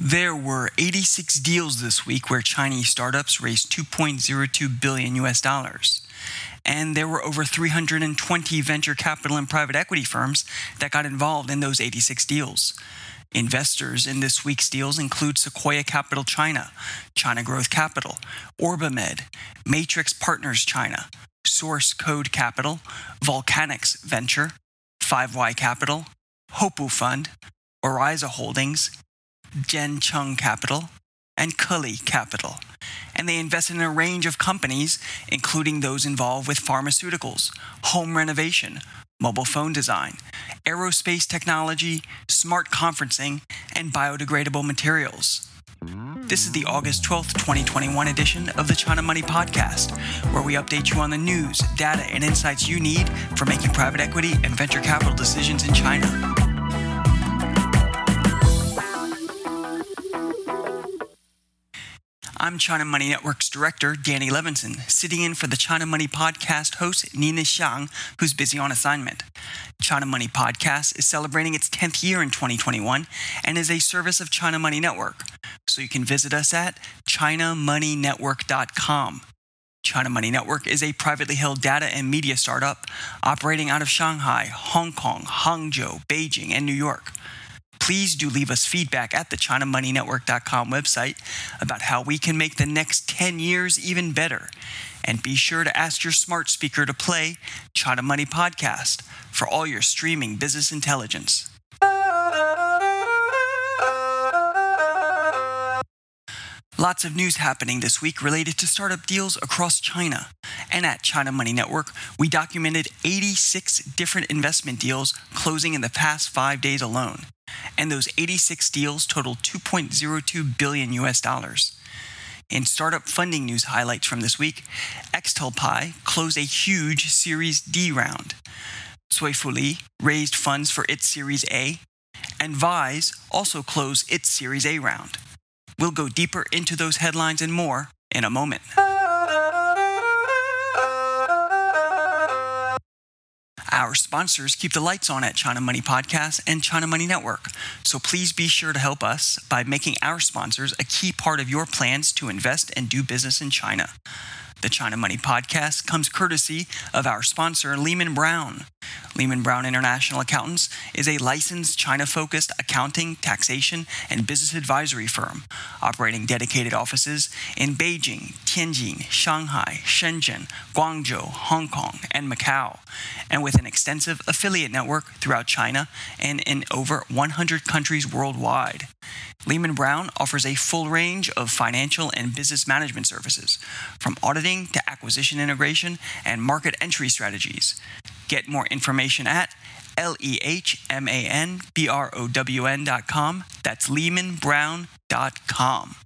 There were 86 deals this week where Chinese startups raised 2.02 billion US dollars. And there were over 320 venture capital and private equity firms that got involved in those 86 deals. Investors in this week's deals include Sequoia Capital China, China Growth Capital, Orbimed, Matrix Partners China, Source Code Capital, Volcanics Venture, 5Y Capital, Hopu Fund, Oriza Holdings, Gen Capital, and Cully Capital. And they invested in a range of companies, including those involved with pharmaceuticals, home renovation, mobile phone design, aerospace technology, smart conferencing, and biodegradable materials. This is the August 12th, 2021 edition of the China Money Podcast, where we update you on the news, data, and insights you need for making private equity and venture capital decisions in China. I'm China Money Network's director, Danny Levinson, sitting in for the China Money Podcast host, Nina Xiang, who's busy on assignment. China Money Podcast is celebrating its 10th year in 2021 and is a service of China Money Network. So you can visit us at ChinaMoneyNetwork.com. China Money Network is a privately held data and media startup operating out of Shanghai, Hong Kong, Hangzhou, Beijing, and New York please do leave us feedback at the ChinaMoneyNetwork.com website about how we can make the next 10 years even better. And be sure to ask your smart speaker to play China Money Podcast for all your streaming business intelligence. Lots of news happening this week related to startup deals across China. And at China Money Network, we documented 86 different investment deals closing in the past five days alone and those 86 deals totaled 2.02 billion US dollars. In startup funding news highlights from this week, XtalPi closed a huge Series D round. Cuifuli raised funds for its Series A, and Vise also closed its Series A round. We'll go deeper into those headlines and more in a moment. Our sponsors keep the lights on at China Money Podcast and China Money Network. So please be sure to help us by making our sponsors a key part of your plans to invest and do business in China. The China Money Podcast comes courtesy of our sponsor, Lehman Brown. Lehman Brown International Accountants is a licensed China focused accounting, taxation, and business advisory firm operating dedicated offices in Beijing, Tianjin, Shanghai, Shenzhen, Guangzhou, Hong Kong, and Macau, and with an extensive affiliate network throughout China and in over 100 countries worldwide. Lehman Brown offers a full range of financial and business management services, from auditing to acquisition integration and market entry strategies. Get more information at lehmanbrown.com. That's lehmanbrown.com.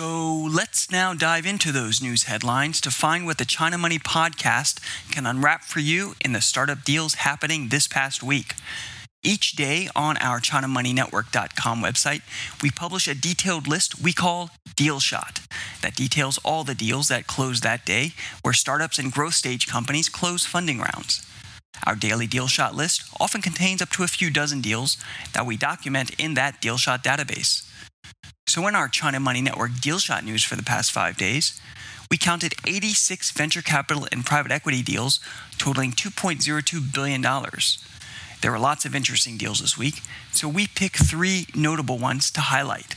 So let's now dive into those news headlines to find what the China Money podcast can unwrap for you in the startup deals happening this past week. Each day on our ChinaMoneyNetwork.com website, we publish a detailed list we call Deal Shot that details all the deals that close that day where startups and growth stage companies close funding rounds. Our daily deal shot list often contains up to a few dozen deals that we document in that deal shot database. So, in our China Money Network deal shot news for the past five days, we counted 86 venture capital and private equity deals totaling $2.02 billion. There were lots of interesting deals this week, so we pick three notable ones to highlight.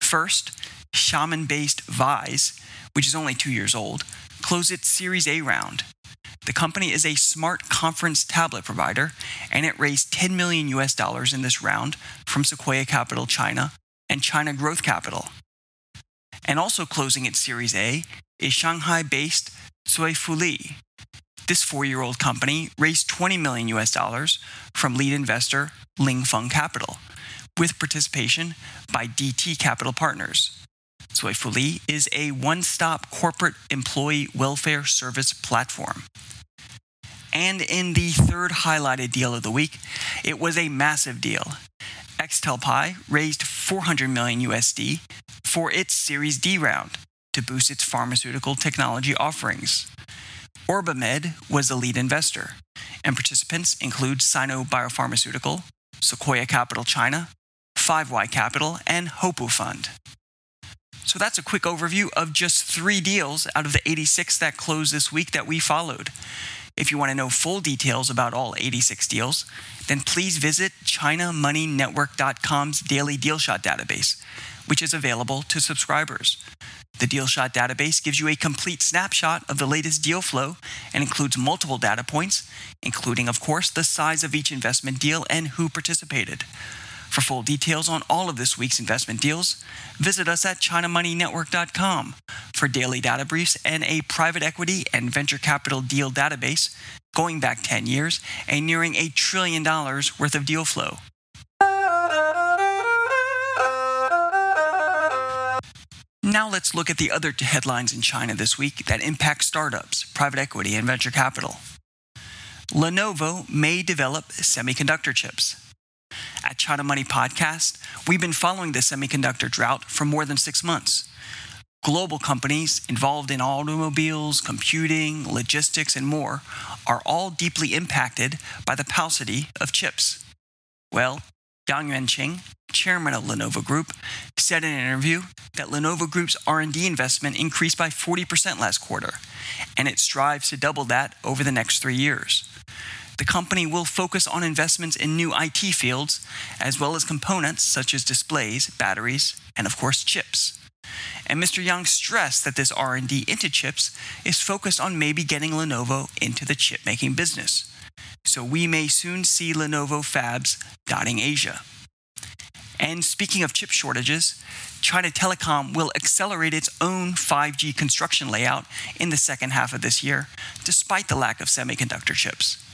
First, Xiamen based Vise, which is only two years old, closed its Series A round. The company is a smart conference tablet provider, and it raised 10 million US dollars in this round from Sequoia Capital China and China Growth Capital. And also closing its Series A is Shanghai based Cuifuli. This four year old company raised 20 million US dollars from lead investor Lingfeng Capital, with participation by DT Capital Partners. Cuifuli is a one stop corporate employee welfare service platform. And in the third highlighted deal of the week, it was a massive deal. XtalPi raised 400 million USD for its Series D round to boost its pharmaceutical technology offerings. OrbiMed was the lead investor, and participants include Sino Biopharmaceutical, Sequoia Capital China, 5Y Capital, and Hopu Fund. So that's a quick overview of just three deals out of the 86 that closed this week that we followed. If you want to know full details about all 86 deals, then please visit ChinaMoneyNetwork.com's daily deal shot database, which is available to subscribers. The deal shot database gives you a complete snapshot of the latest deal flow and includes multiple data points, including, of course, the size of each investment deal and who participated. For full details on all of this week's investment deals, visit us at ChinaMoneyNetwork.com for daily data briefs and a private equity and venture capital deal database going back 10 years and nearing a trillion dollars worth of deal flow. Now let's look at the other headlines in China this week that impact startups, private equity, and venture capital. Lenovo may develop semiconductor chips. At China Money Podcast, we've been following the semiconductor drought for more than six months. Global companies involved in automobiles, computing, logistics, and more are all deeply impacted by the paucity of chips. Well, Yang Yuanqing, chairman of Lenovo Group, said in an interview that Lenovo Group's R&D investment increased by 40% last quarter, and it strives to double that over the next 3 years the company will focus on investments in new IT fields, as well as components such as displays, batteries, and of course chips. And Mr. Young stressed that this R&D into chips is focused on maybe getting Lenovo into the chip making business. So we may soon see Lenovo fabs dotting Asia. And speaking of chip shortages, China Telecom will accelerate its own 5G construction layout in the second half of this year, despite the lack of semiconductor chips.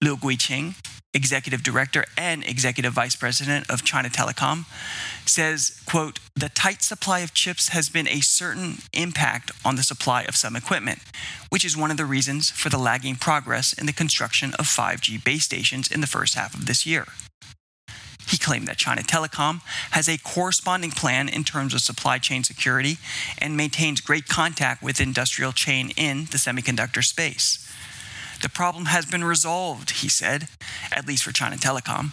Liu Guiqing, executive director and executive vice president of China Telecom, says, quote, the tight supply of chips has been a certain impact on the supply of some equipment, which is one of the reasons for the lagging progress in the construction of 5G base stations in the first half of this year. He claimed that China Telecom has a corresponding plan in terms of supply chain security and maintains great contact with industrial chain in the semiconductor space. The problem has been resolved, he said, at least for China Telecom,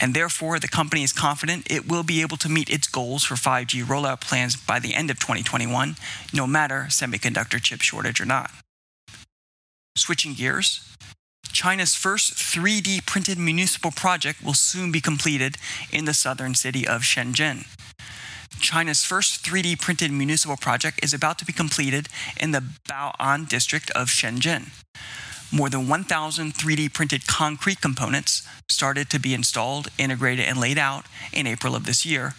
and therefore the company is confident it will be able to meet its goals for 5G rollout plans by the end of 2021, no matter semiconductor chip shortage or not. Switching gears, China's first 3D printed municipal project will soon be completed in the southern city of Shenzhen. China's first 3D printed municipal project is about to be completed in the Bao'an district of Shenzhen more than 1,000 3D printed concrete components started to be installed, integrated, and laid out in April of this year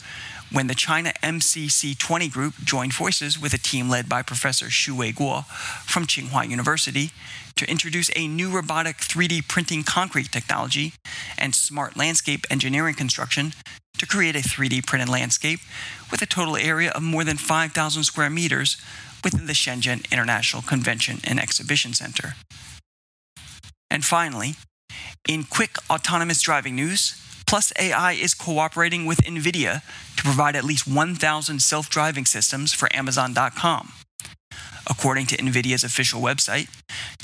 when the China MCC 20 group joined forces with a team led by Professor Xu Weiguo from Tsinghua University to introduce a new robotic 3D printing concrete technology and smart landscape engineering construction to create a 3D printed landscape with a total area of more than 5,000 square meters within the Shenzhen International Convention and Exhibition Center. And finally, in quick autonomous driving news, Plus AI is cooperating with NVIDIA to provide at least 1,000 self driving systems for Amazon.com. According to NVIDIA's official website,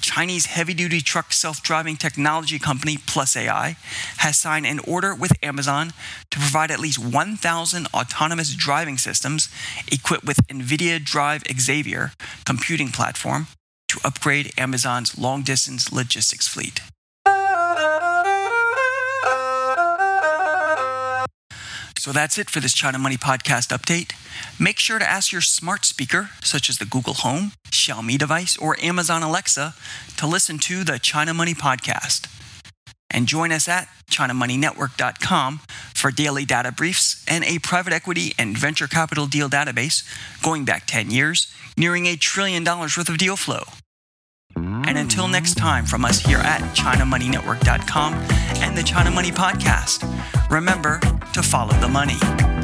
Chinese heavy duty truck self driving technology company Plus AI has signed an order with Amazon to provide at least 1,000 autonomous driving systems equipped with NVIDIA Drive Xavier computing platform to upgrade Amazon's long distance logistics fleet. So that's it for this China Money Podcast update. Make sure to ask your smart speaker, such as the Google Home, Xiaomi device, or Amazon Alexa, to listen to the China Money Podcast. And join us at ChinaMoneyNetwork.com for daily data briefs and a private equity and venture capital deal database going back 10 years, nearing a trillion dollars worth of deal flow. And until next time, from us here at ChinaMoneyNetwork.com and the China Money Podcast, remember to follow the money.